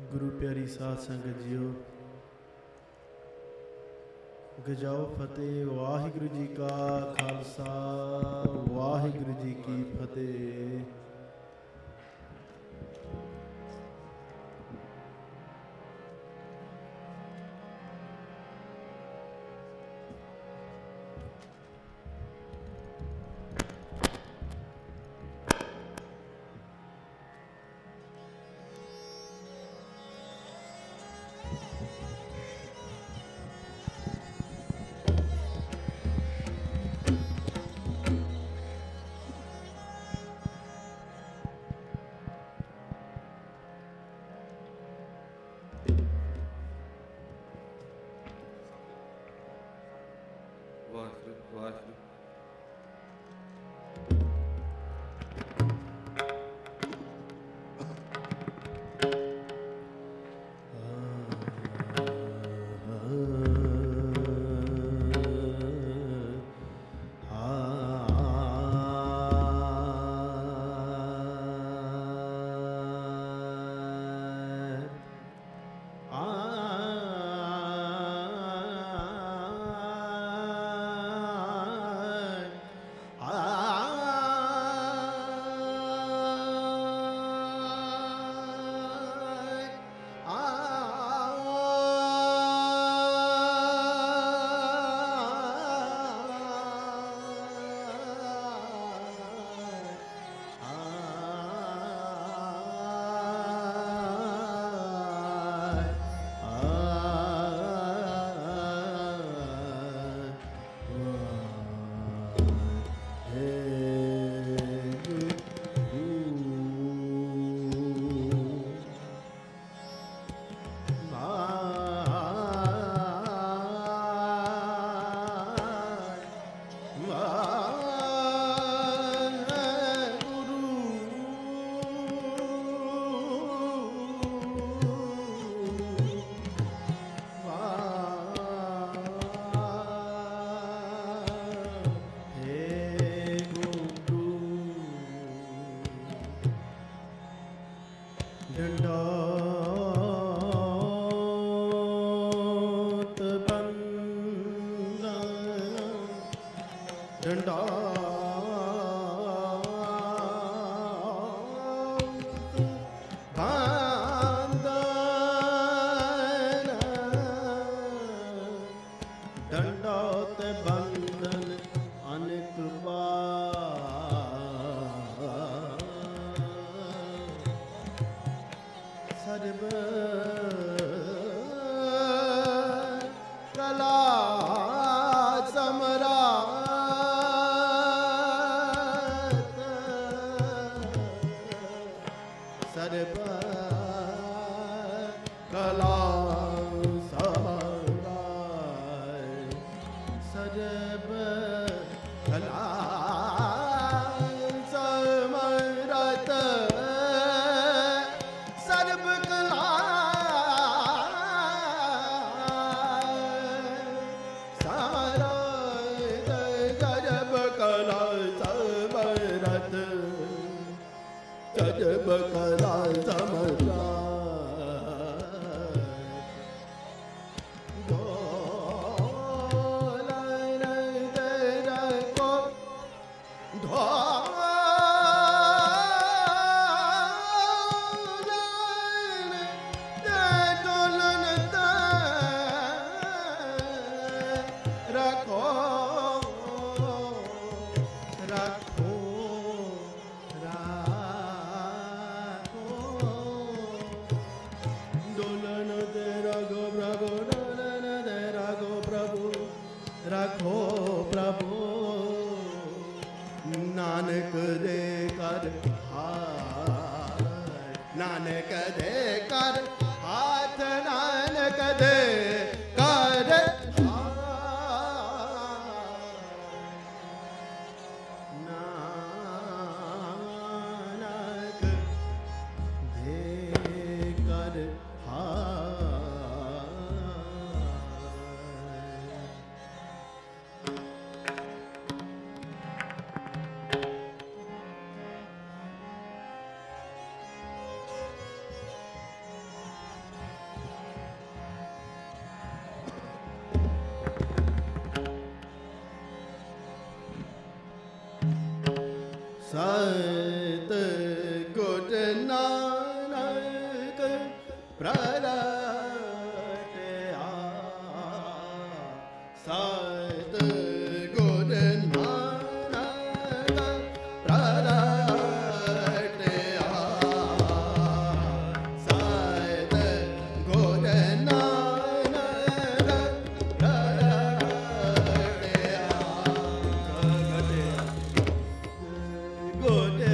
ਗੁਰੂ ਪਿਆਰੀ ਸਾਧ ਸੰਗਤ ਜੀਓ, ਗਜਾਓ ਫਤਿਹ, ਵਾਹਿਗੁਰੂ ਜੀ ਕਾ ਖਾਲਸਾ, ਵਾਹਿਗੁਰੂ ਜੀ ਕੀ ਫਤਿਹ। ਡੰਡੋਤ ਬੰਧਨ ਅਨੇਕ ਪਾਰ। ਸਰਬ Hare ਗੁਰ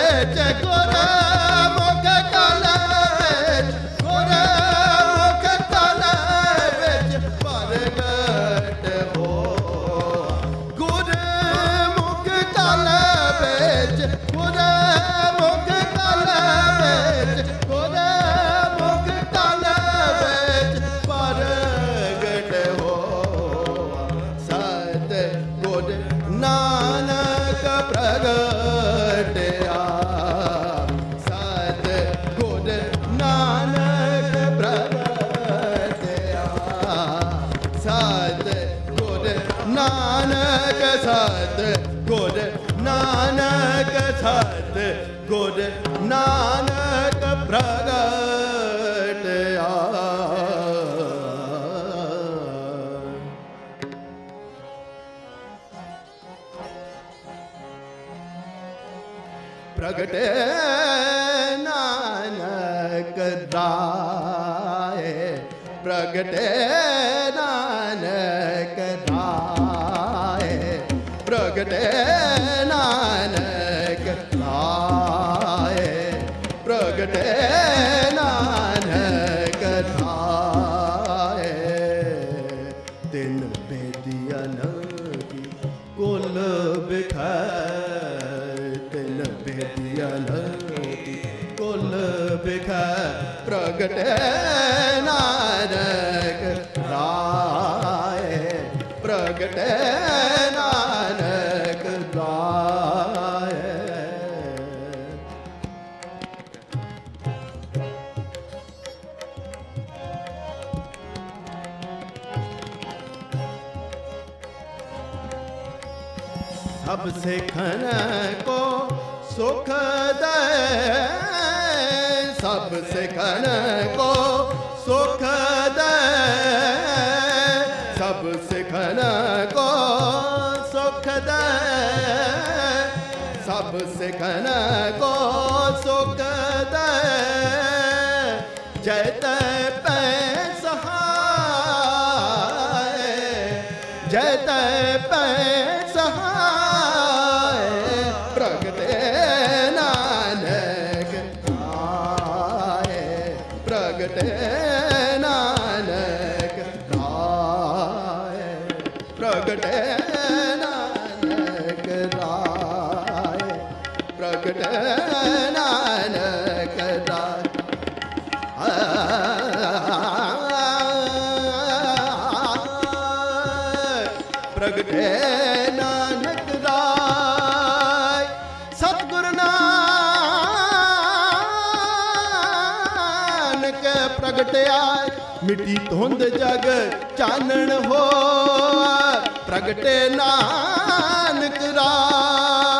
ਵਿੱਚ ਪ੍ਰਗਟੇ ਨਾਨਕ ਰਾਏ ਪ੍ਰਗਟੇ ਨਾਨਕ ਰਾਏ ਪ੍ਰਗਟੇ ਪ੍ਰਗਟੇ ਨਾਨਕ ਰਾਏ ਪ੍ਰਗਟੇ ਨਾਨਕ ਰਾਏ ਸਭ ਸਿਖਨ ਕੋ ਸੁਖ ਦੇ ਸਭ ਸਿਖਣ ਕੋ ਸੁਖ ਦੇ ਸਭ ਸਿਖਣ ਕੋ ਸੁਖ ਦੇ ਸਭ ਸਿਖਣ ਕੋ ਸੁਖ ਪ੍ਰਗਟੇ ਨਾਨਕ ਰਾਏ। ਸਤਿਗੁਰ ਨਾਨਕ ਪ੍ਰਗਟਿਆ ਮਿੱਟੀ ਧੁੰਦ ਜਗ ਚਾਨਣ ਹੋ ਪ੍ਰਗਟੇ ਨਾਨਕ ਰਾਏ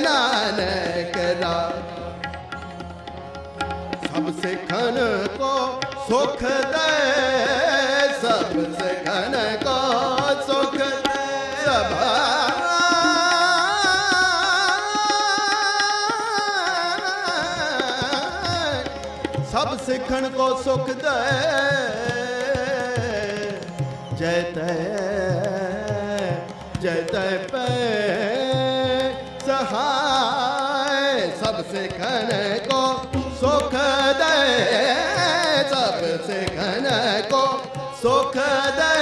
ਨਾਨਕ ਰਾਏ ਸਭ ਸਿੱਖਨ ਕੋ ਸੁਖ ਦੇ, ਸਭ ਸਿੱਖਨ ਕੋ ਸੁਖ ਦੇ। ਸਭ ਸਭ ਸਿੱਖ ਸਿੱਖਣ ਕੋ ਸੁਖ ਦੇ। ਜੈ ਤੈ ਜੈ ਤੈ ਪੈ ਸਹਾय ਸਭ ਸਿਖਨ ਕੋ ਸੁਖ ਦੇ ਸਭ ਸਿਖਨ ਕੋ ਸੁਖ ਦੇ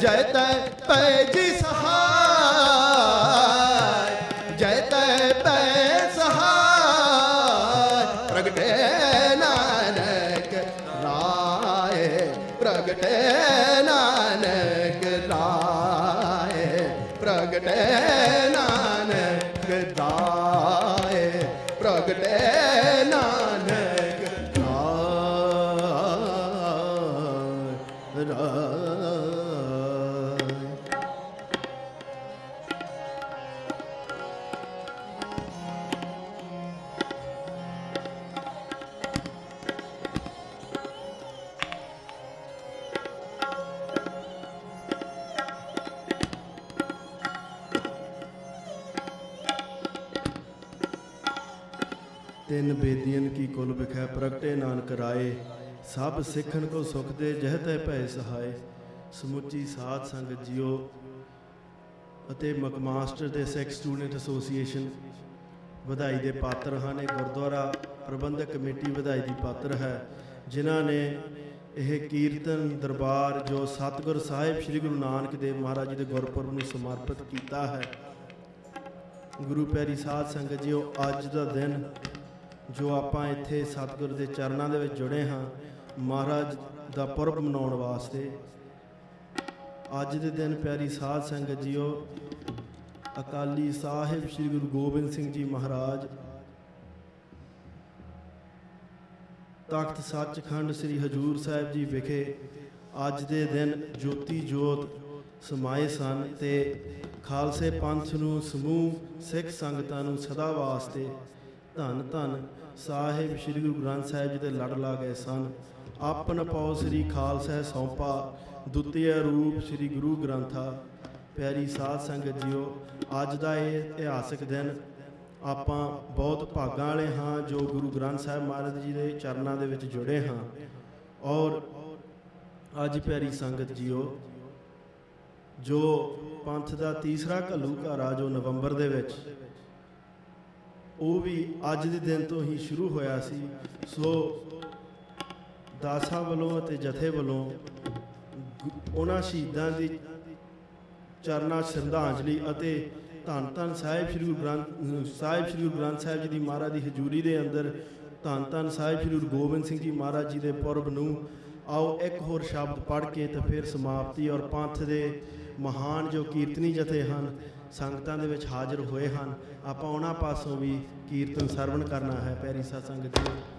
ਜੈ ਤੈ ਪੈ ਜੀ ਤਿੰਨ ਬੇਦੀਆਂ ਕੀ ਕੁਲ ਵਿਖੈ ਪ੍ਰਗਟੇ ਨਾਨਕ ਰਾਏ। ਸਭ ਸਿੱਖਣ ਕੋ ਸੁਖ ਦੇ, ਜਹ ਤੈ ਭੈ ਸਹਾਏ। ਸਮੁੱਚੀ ਸਾਧ ਸੰਗਤ ਜੀਓ ਅਤੇ ਮਕਮਾਸਟਰ ਦੇ ਸਿੱਖ ਸਟੂਡੈਂਟ ਐਸੋਸੀਏਸ਼ਨ ਵਧਾਈ ਦੇ ਪਾਤਰ ਹਨ ਇਹ ਗੁਰਦੁਆਰਾ ਪ੍ਰਬੰਧਕ ਕਮੇਟੀ ਵਧਾਈ ਦੀ ਪਾਤਰ ਹੈ, ਜਿਨ੍ਹਾਂ ਨੇ ਇਹ ਕੀਰਤਨ ਦਰਬਾਰ ਜੋ ਸਤਿਗੁਰ ਸਾਹਿਬ ਸ੍ਰੀ ਗੁਰੂ ਨਾਨਕ ਦੇਵ ਮਹਾਰਾਜ ਜੀ ਦੇ ਗੁਰਪੁਰਬ ਨੂੰ ਸਮਰਪਿਤ ਕੀਤਾ ਹੈ। ਗੁਰੂ ਪਿਆਰੀ ਸਾਧ ਸੰਗਤ ਜੀਓ, ਅੱਜ ਦਾ ਦਿਨ ਜੋ ਆਪਾਂ ਇੱਥੇ ਸਤਿਗੁਰ ਦੇ ਚਰਨਾਂ ਦੇ ਵਿੱਚ ਜੁੜੇ ਹਾਂ, ਮਹਾਰਾਜ ਦਾ ਪੁਰਬ ਮਨਾਉਣ ਵਾਸਤੇ। ਅੱਜ ਦੇ ਦਿਨ ਪਿਆਰੀ ਸਾਧ ਸੰਗਤ ਜੀਓ, ਅਕਾਲੀ ਸਾਹਿਬ ਸ੍ਰੀ ਗੁਰੂ ਗੋਬਿੰਦ ਸਿੰਘ ਜੀ ਮਹਾਰਾਜ, ਤਖਤ ਸੱਚਖੰਡ ਸ੍ਰੀ ਹਜੂਰ ਸਾਹਿਬ ਜੀ ਵਿਖੇ ਅੱਜ ਦੇ ਦਿਨ ਜੋਤੀ ਜੋਤ ਸਮਾਏ ਸਨ ਤੇ ਖਾਲਸੇ ਪੰਥ ਨੂੰ ਸਮੂਹ ਸਿੱਖ ਸੰਗਤਾਂ ਨੂੰ ਸਦਾ ਵਾਸਤੇ ਧੰਨ ਧੰਨ ਸਾਹਿਬ ਸ੍ਰੀ ਗੁਰੂ ਗ੍ਰੰਥ ਸਾਹਿਬ ਜੀ ਦੇ ਲੜ ਲਾ ਗਏ ਸਨ। ਆਪਨ ਪਉ ਸ੍ਰੀ ਖਾਲਸਾ ਸੌਂਪਾ, ਦੁਤੀਆ ਰੂਪ ਸ੍ਰੀ ਗੁਰੂ ਗ੍ਰੰਥਾ। ਪਿਆਰੀ ਸਾਧ ਸੰਗਤ ਜੀਓ, ਅੱਜ ਦਾ ਇਹ ਇਤਿਹਾਸਕ ਦਿਨ। ਆਪਾਂ ਬਹੁਤ ਭਾਗਾਂ ਵਾਲੇ ਹਾਂ ਜੋ ਗੁਰੂ ਗ੍ਰੰਥ ਸਾਹਿਬ ਮਹਾਰਾਜ ਜੀ ਦੇ ਚਰਨਾਂ ਦੇ ਵਿੱਚ ਜੁੜੇ ਹਾਂ। ਔਰ ਅੱਜ ਪਿਆਰੀ ਸੰਗਤ ਜੀਓ, ਜੋ ਪੰਥ ਦਾ ਤੀਸਰਾ ਘੱਲੂਘਾਰਾ ਜੋ ਨਵੰਬਰ ਦੇ ਵਿੱਚ ਉਹ ਵੀ ਅੱਜ ਦੇ ਦਿਨ ਤੋਂ ਹੀ ਸ਼ੁਰੂ ਹੋਇਆ ਸੀ। ਸੋ ਦਾਸਾਂ ਵੱਲੋਂ ਅਤੇ ਜਥੇ ਵੱਲੋਂ ਗੁ- ਉਹਨਾਂ ਸ਼ਹੀਦਾਂ ਦੀ ਚਰਨਾਂ 'ਚ ਸ਼ਰਧਾਂਜਲੀ ਅਤੇ ਧੰਨ ਧੰਨ ਸਾਹਿਬ ਸ੍ਰੀ ਗੁਰੂ ਗ੍ਰੰਥ ਸਾਹਿਬ ਸ੍ਰੀ ਗੁਰੂ ਗ੍ਰੰਥ ਸਾਹਿਬ ਜੀ ਦੀ ਮਹਾਰਾਜ ਦੀ ਹਜ਼ੂਰੀ ਦੇ ਅੰਦਰ ਧੰਨ ਧੰਨ ਸਾਹਿਬ ਸ੍ਰੀ ਗੁਰੂ ਗੋਬਿੰਦ ਸਿੰਘ ਜੀ ਮਹਾਰਾਜ ਜੀ ਦੇ ਪੁਰਬ ਨੂੰ ਆਓ ਇੱਕ ਹੋਰ ਸ਼ਬਦ ਪੜ੍ਹ ਕੇ ਤੇ ਫਿਰ ਸਮਾਪਤੀ ਔਰ ਪੰਥ ਦੇ ਮਹਾਨ ਜੋ ਕੀਰਤਨੀ ਜਥੇ ਹਨ ਸੰਗਤਾਂ ਦੇ ਵਿੱਚ ਹਾਜ਼ਰ ਹੋਏ ਹਨ। ਆਪਾਂ ਉਹਨਾਂ ਪਾਸੋਂ ਵੀ ਕੀਰਤਨ ਸਰਵਣ ਕਰਨਾ ਹੈ। ਪਿਆਰੀ ਸਾਧ ਸੰਗਤ ਜੀ।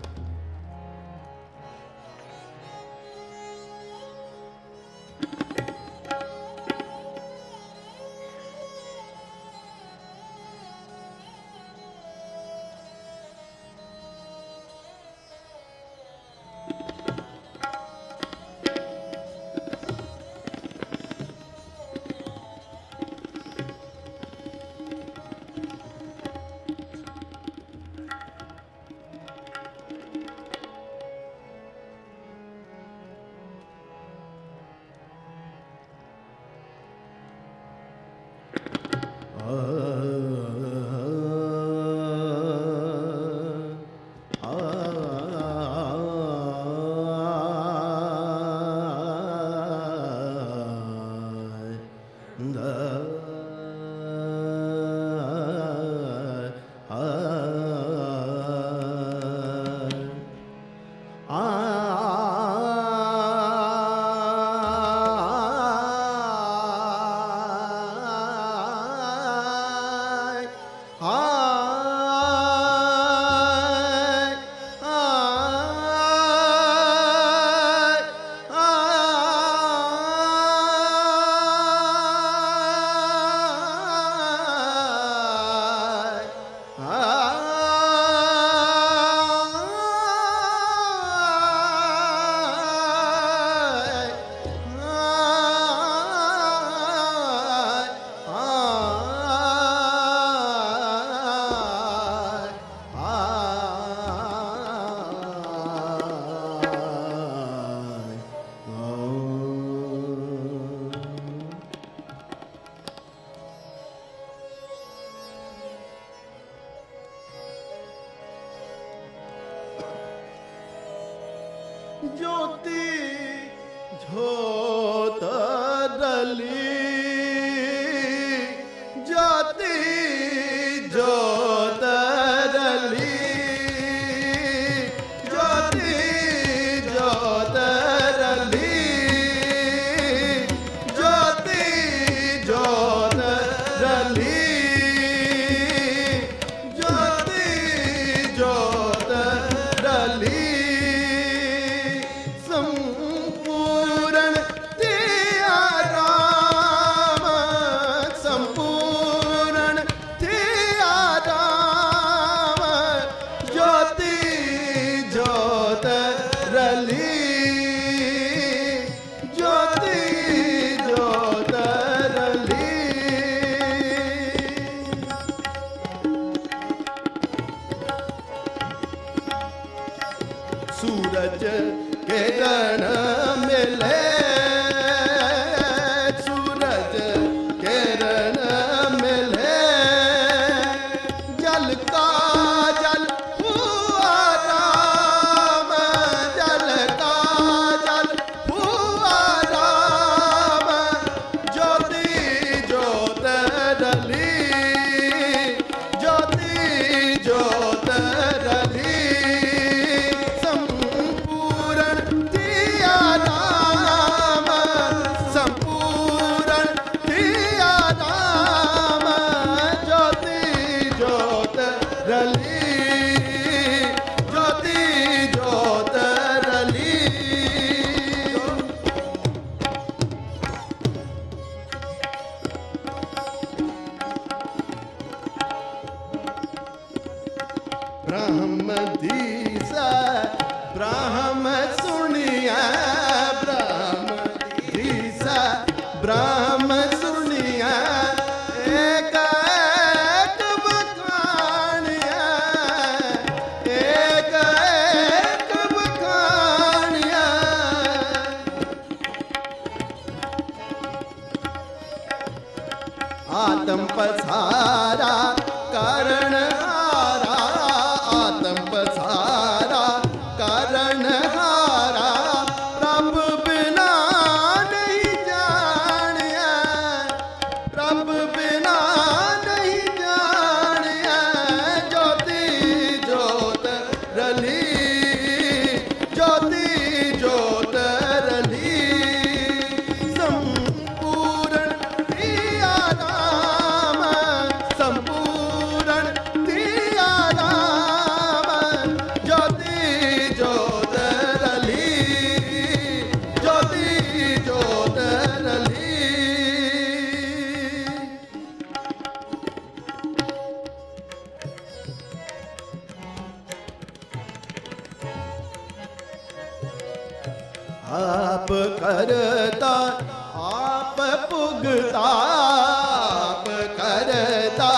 ਤਾਪ ਕਰਤਾ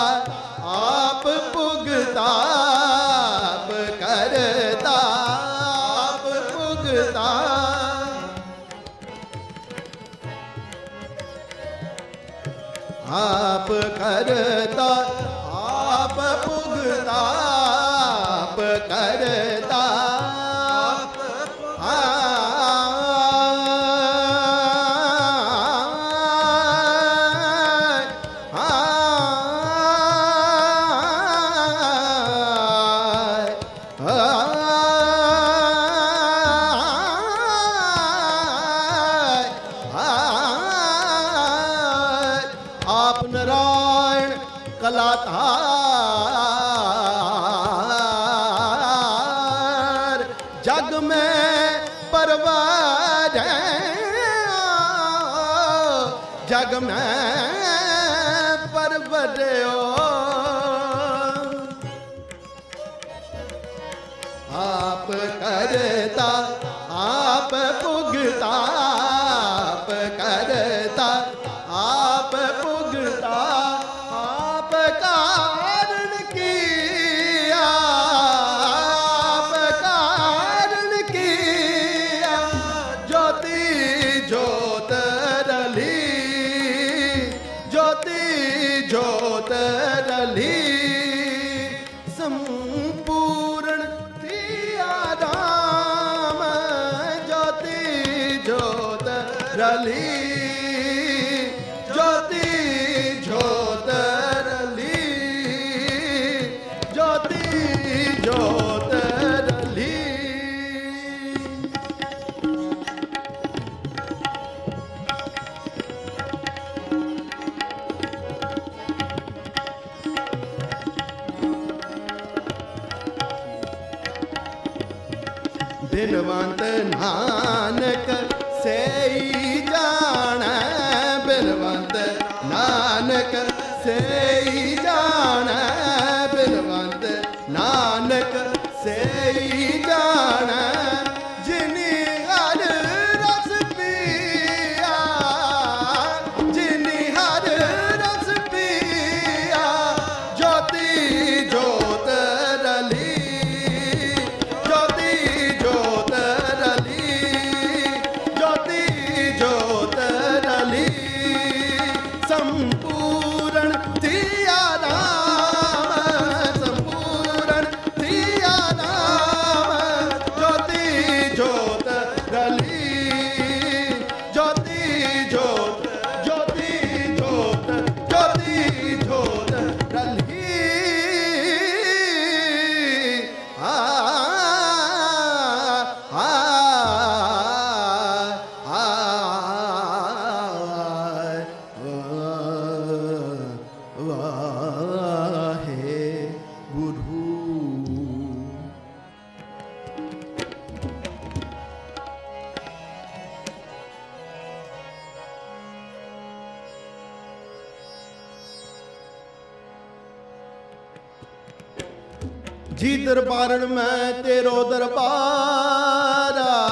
ਆਪ ਭੁਗਤਾ ਆਪ ਕਰਤਾ ਆਪ ਭੁਗਤਾ ਆਪ ਕਰਤਾ ਅਵਤਾਰ। ਜਗ ਮੈਂ ਪਰਵਾਰ ਜਗ ਮੈਂ ali ਜੀ ਦਰਬਾਰਨ ਮੈਂ ਤੇਰੋ ਦਰਬਾਰ ਆਏ।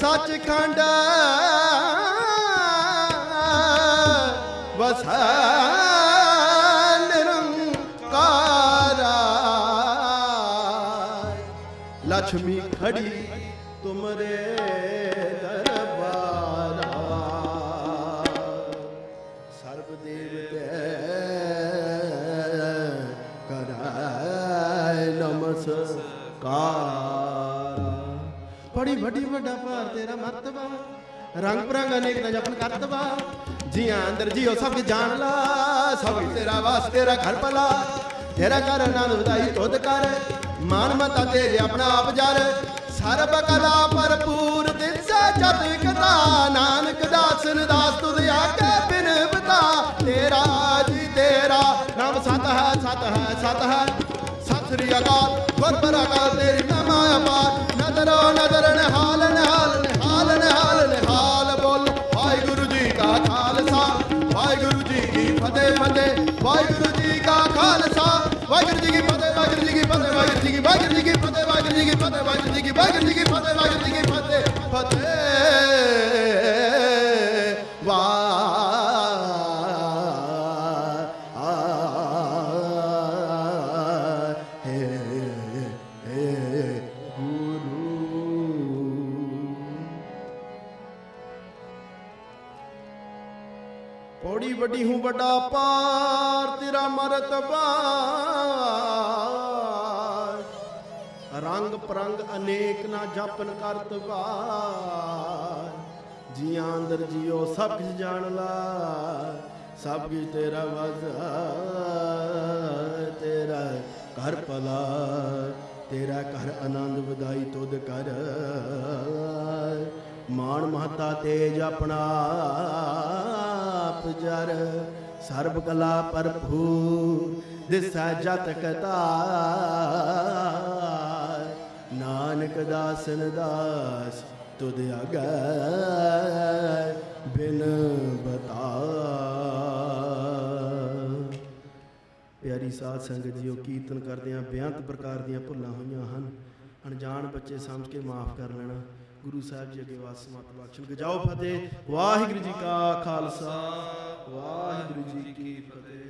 ਸੱਚਖੰਡ ਵਸੈ ਨਿਰੰਕਾਰ ਲక్ష్ਮੀ ਖੜੀ ਤੁਮਰੇ ਵੱਡੀ ਵੱਡਾ ਭਾਰ, ਤੇਰਾ ਮਰਤਬਾ। ਰੰਗ ਬਰੰਗ ਅਨੇਕ ਦਾ ਜਪਨ ਕਰਤਬਾ। ਜੀਆਂ ਅੰਦਰ ਜੀਓ, ਸਭ ਕੇ ਜਾਣ ਲਾ। ਸਭ ਤੇਰਾ ਵਾਸ, ਤੇਰਾ ਘਰ ਭਲਾ। ਤੇਰਾ ਕਰ ਆਨੰਦ ਵਧਾਈ ਤੁਧ ਕਰ। ਮਾਨ ਮਤਾ ਤੇਰੇ ਆਪਣਾ ਆਪ ਜਰ। ਸਰਬ ਕਲਾ ਭਰਪੂਰ ਦਿਸੈ ਜਤ ਕਥਾ। ਨਾਨਕ ਦਾਸਨ ਦਾਸ ਤੁਧ ਆਕੇ ਬਿਨ ਬਤਾ। ਤੇਰਾ ਜੀ, ਤੇਰਾ ਨਾਮ ਸਤ ਹੈ ਸਤ ਹੈ ਸਤ ਹੈ। ਸਤਿ ਸ੍ਰੀ ਅਕਾਲ। ਗੁਰ ਅਕਾਲ ਤੇਰੀ ਮਹਿਮਾ ਅਪਾਰ। ਨਦਰੋ ਨਦਰ ਵਾਹਿਗੁਰੂ ਜੀ ਕੀ ਫਤਿਹ, ਵਾਹਿਗੁਰੂ ਜੀ ਕੀ ਫਤਿਹ, ਵਾਹਿਗੁਰੂ ਜੀ ਕੀ ਵਾਹਿਗੁਰੂ ਜੀ ਕੀ ਫਤਿਹ, ਵਾਹਿਗੁਰੂ ਜੀ ਕੀ ਫਤਿਹ, ਵਾਹਿਗੁਰੂ ਜੀ ਕੀ ਵਾਹਿਗੁਰੂ ਜੀ ਕੀ ਫਤਿਹ, ਵਾਹਿਗੁਰੂ ਜੀ ਕੀ ਫਤਿਹ ਫਤਿਹ। ਵਾਹ ਹੈ ਹੈ, ਗੁਰੂ। ਪੌੜੀ ਵੱਡੀ ਹੂੰ ਵੱਡਾ ਪਾਰ, ਤੇਰਾ ਮਰਤਬਾ ਰੰਗ ਪਰੰਗ ਅਨੇਕ ਨਾ ਜਪਨ ਕਰਤਬਾ ਜੀਆਂ ਅੰਦਰ ਜਿਉ ਸਭ ਕੁਝ ਜਾਣ ਲਾ ਸਭ ਕੁਝ ਤੇਰਾ ਵਜ਼ਾ ਤੇਰਾ ਘਰ ਭਲਾ ਤੇਰਾ ਘਰ ਆਨੰਦ ਵਧਾਈ ਤੁਧ ਕਰ। ਮਾਣ ਮਹਤਾ ਤੇਜ ਆਪਣਾ ਆਪ ਜਰ। ਸਰਬ ਕਲਾ ਭਰਪੂਰ, ਦਿਸੈ ਜਤ ਕਤਾ ਨਾਨਕ ਦਾਸਨ ਦਾਸ ਤੁਧ ਅਗੈ ਬਿਨ ਬਤਾ ਪਿਆਰੀ ਸਾਧ ਸੰਗਤ ਜੀਓ, ਕੀਰਤਨ ਕਰਦਿਆਂ ਬੇਅੰਤ ਪ੍ਰਕਾਰ ਦੀਆਂ ਭੁੱਲਾਂ ਹੋਈਆਂ ਹਨ। ਅਣਜਾਣ ਬੱਚੇ ਸਮਝ ਕੇ ਮਾਫ ਕਰ ਲੈਣਾ। ਗੁਰੂ ਸਾਹਿਬ ਜੀ ਅੱਗੇ ਵਾਸ ਮਤ ਬਖਸ਼ਣ ਗਜਾਓ ਫਤਿਹ। ਵਾਹਿਗੁਰੂ ਜੀ ਕਾ ਖਾਲਸਾ। ਵਾਹਿਗੁਰੂ ਜੀ ਕੀ ਫਤਿਹ।